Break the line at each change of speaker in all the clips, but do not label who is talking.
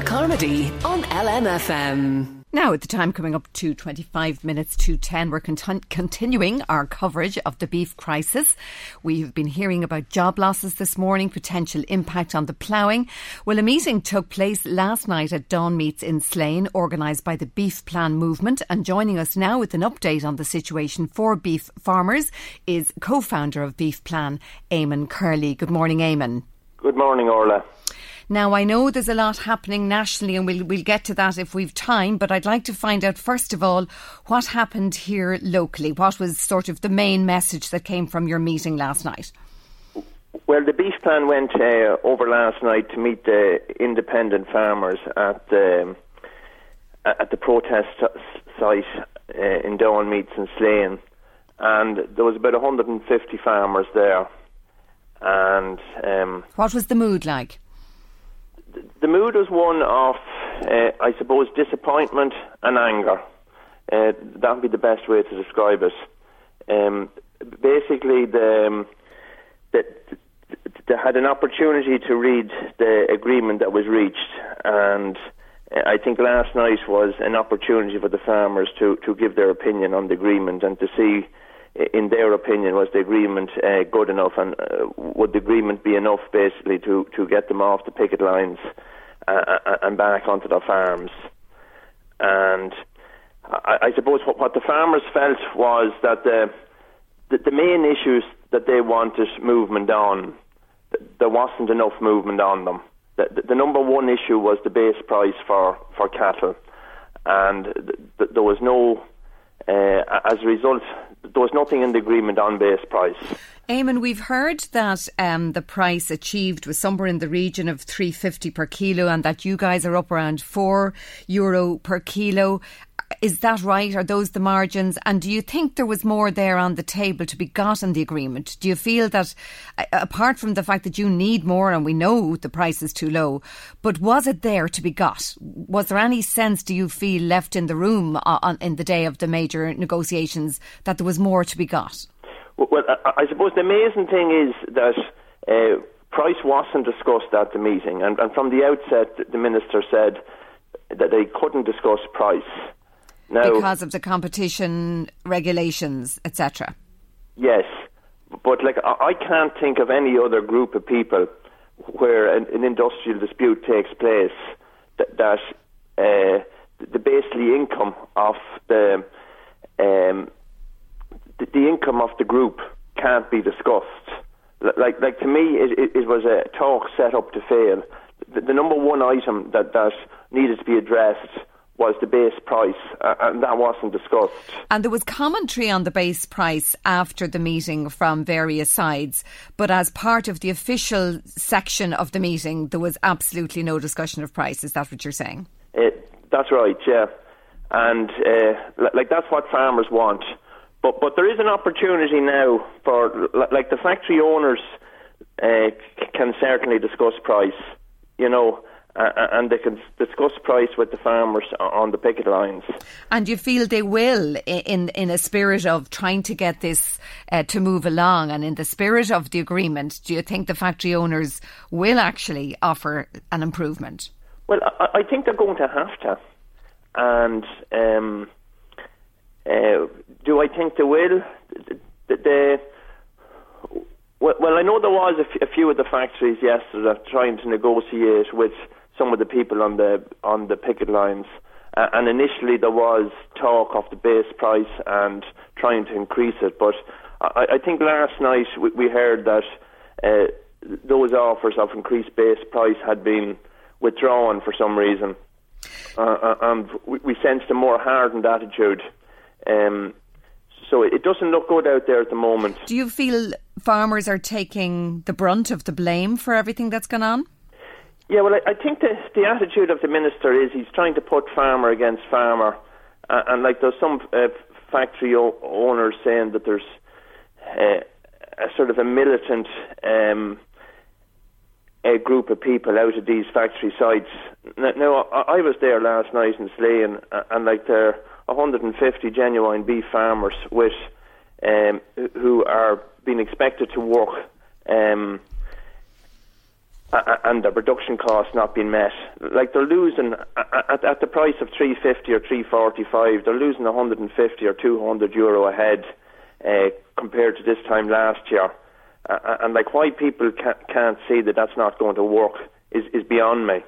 Orla Carmody on LMFM.
Now, at the time coming up to 25 minutes to 10, we're continu- continuing our coverage of the beef crisis. We've been hearing about job losses this morning, potential impact on the ploughing. Well, a meeting took place last night at Dawn Meats in Slane, organised by the Beef Plan Movement. And joining us now with an update on the situation for beef farmers is co founder of Beef Plan, Eamon Corley. Good morning, Eamon.
Good morning, Orla.
Now, I know there's a lot happening nationally, and we'll, we'll get to that if we've time, but I'd like to find out, first of all, what happened here locally. What was sort of the main message that came from your meeting last night?
Well, the beef plan went uh, over last night to meet the independent farmers at the at the protest site uh, in Dawn Meats in Slane, and there was about 150 farmers there. And um,
what was the mood like?
The mood was one of, uh, I suppose, disappointment and anger. Uh, that would be the best way to describe it. Um, basically, the, um, the, they had an opportunity to read the agreement that was reached, and I think last night was an opportunity for the farmers to, to give their opinion on the agreement and to see in their opinion, was the agreement uh, good enough, and uh, would the agreement be enough, basically, to, to get them off the picket lines uh, uh and back onto their farms? And I, I suppose what, what, the farmers felt was that the, the, the main issues that they wanted movement on, there wasn't enough movement on them. The, the, the number one issue was the base price for, for cattle, and th- there was no uh, as a result, there was nothing in the agreement on base price.
Eamon, we've heard that um, the price achieved was somewhere in the region of 350 per kilo and that you guys are up around 4 euro per kilo. Is that right? Are those the margins? And do you think there was more there on the table to be got in the agreement? Do you feel that, apart from the fact that you need more and we know the price is too low, but was it there to be got? Was there any sense, do you feel, left in the room on, in the day of the major negotiations that there was more to be got?
Well, I suppose the amazing thing is that. Uh, price wasn't discussed at the meeting, and, and from the outset, the minister said that they couldn't discuss price.
Because of the competition regulations, etc.
Yes, but like I can't think of any other group of people where an, an industrial dispute takes place that, that uh, the basically income of the, um, the, the income of the group can't be discussed. Like like to me, it, it, it was a talk set up to fail. The, the number one item that that needed to be addressed was the base price, uh, and that wasn't discussed.
And there was commentary on the base price after the meeting from various sides, but as part of the official section of the meeting, there was absolutely no discussion of price. Is that what you're saying?
Uh, that's right, yeah. And uh, like that's what farmers want. But but there is an opportunity now for like the factory owners uh, can certainly discuss price. You know, uh, and they can discuss price with the farmers on the picket lines.
And you feel they will, in in a spirit of trying to get this uh, to move along, and in the spirit of the agreement, do you think the factory owners will actually offer an improvement?
Well, I, I think they're going to have to, and um, uh, do I think they will? The, the, well, I know there was a, f- a few of the factories yesterday trying to negotiate with some of the people on the on the picket lines. Uh, and initially there was talk of the base price and trying to increase it, but I, I think last night we, we heard that uh, those offers of increased base price had been withdrawn for some reason, uh, uh and we, we sensed a more hardened attitude. Um, so it doesn't look good out there at the moment.
Do you feel farmers are taking the brunt of the blame for everything that's gone on?
Yeah, well, I, I think the, the attitude of the minister is he's trying to put farmer against farmer. Uh, and like there's some uh, factory o- owners saying that there's uh, a sort of a militant um, a group of people out of these factory sites. Now, now I, I was there last night in Sligo, and, and like there are 150 genuine beef farmers with um, who are being expected to work. Um, and the production costs not being met. Like they're losing at, at the price of 350 or 345, they're losing 150 or 200 euro a head uh, compared to this time last year. Uh, and like why people can't, can't see that that's not going to work is, is beyond me.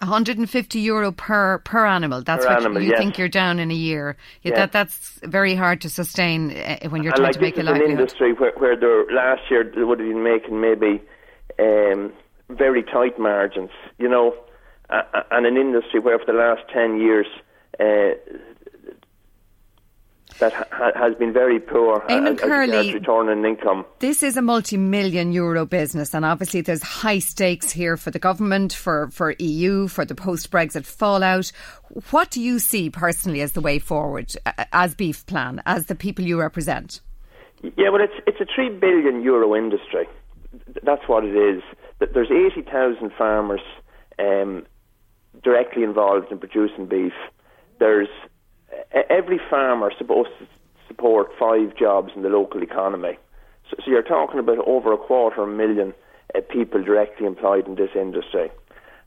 150 euro per per animal. That's
per
what
animal,
you
yes.
think you're down in a year. Yeah. That that's very hard to sustain uh, when you're trying
like
to make a
is an industry where, where last year they would have been making maybe um, very tight margins, you know, uh, and an industry where for the last 10 years uh, that ha- has been very poor
Eamon
as, as
Corley-
return on income.
This is a multi-million euro business, and obviously there's high stakes here for the government, for for EU, for the post-Brexit fallout. What do you see personally as the way forward, uh, as Beef Plan, as the people you represent?
Yeah, well, it's it's a three billion euro industry. That's what it is. Th- There's eighty thousand farmers um, directly involved in producing beef. There's every farmer supposed to support five jobs in the local economy. So, so you're talking about over a quarter of a million uh, people directly employed in this industry,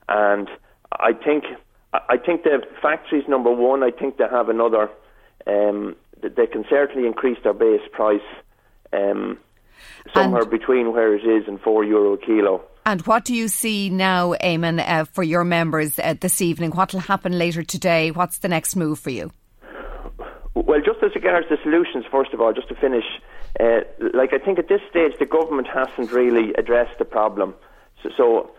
and I think I I think the factories number one. I think they have another. Um, they can certainly increase their base price um, somewhere
And-
between where it is and four euro a kilo.
And what do you see now, Eamon, uh, for your members uh, this evening? What will happen later today? What's the next move for you?
Well, just as regards the solutions, first of all, just to finish, uh, like I think at this stage the government hasn't really addressed the problem. So, so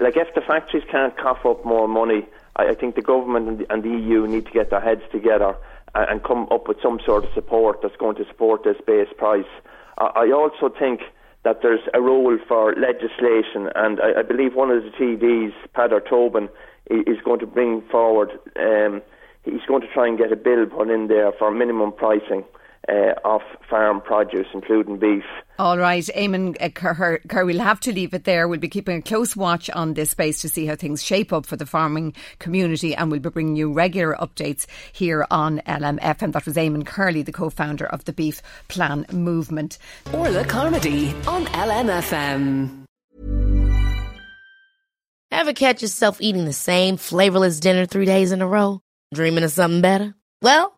like if the factories can't cough up more money, I, I think the government and the, and the EU need to get their heads together and, and come up with some sort of support that's going to support this base price. I, I also think that there's a role for legislation, and I, I believe one of the TDs, Peadar Tóibín, is going to bring forward. Um, he's going to try and get a bill put in there for minimum pricing uh, of farm produce, including beef.
All right, Eamon uh, Kerr, Kerr, we'll have to leave it there. We'll be keeping a close watch on this space to see how things shape up for the farming community, and we'll be bringing you regular updates here on LMFM. That was Eamon Corley, the co-founder of the Beef Plan Movement.
Orla Carmody on LMFM.
Ever catch yourself eating the same flavorless dinner three days in a row? Dreaming of something better? Well,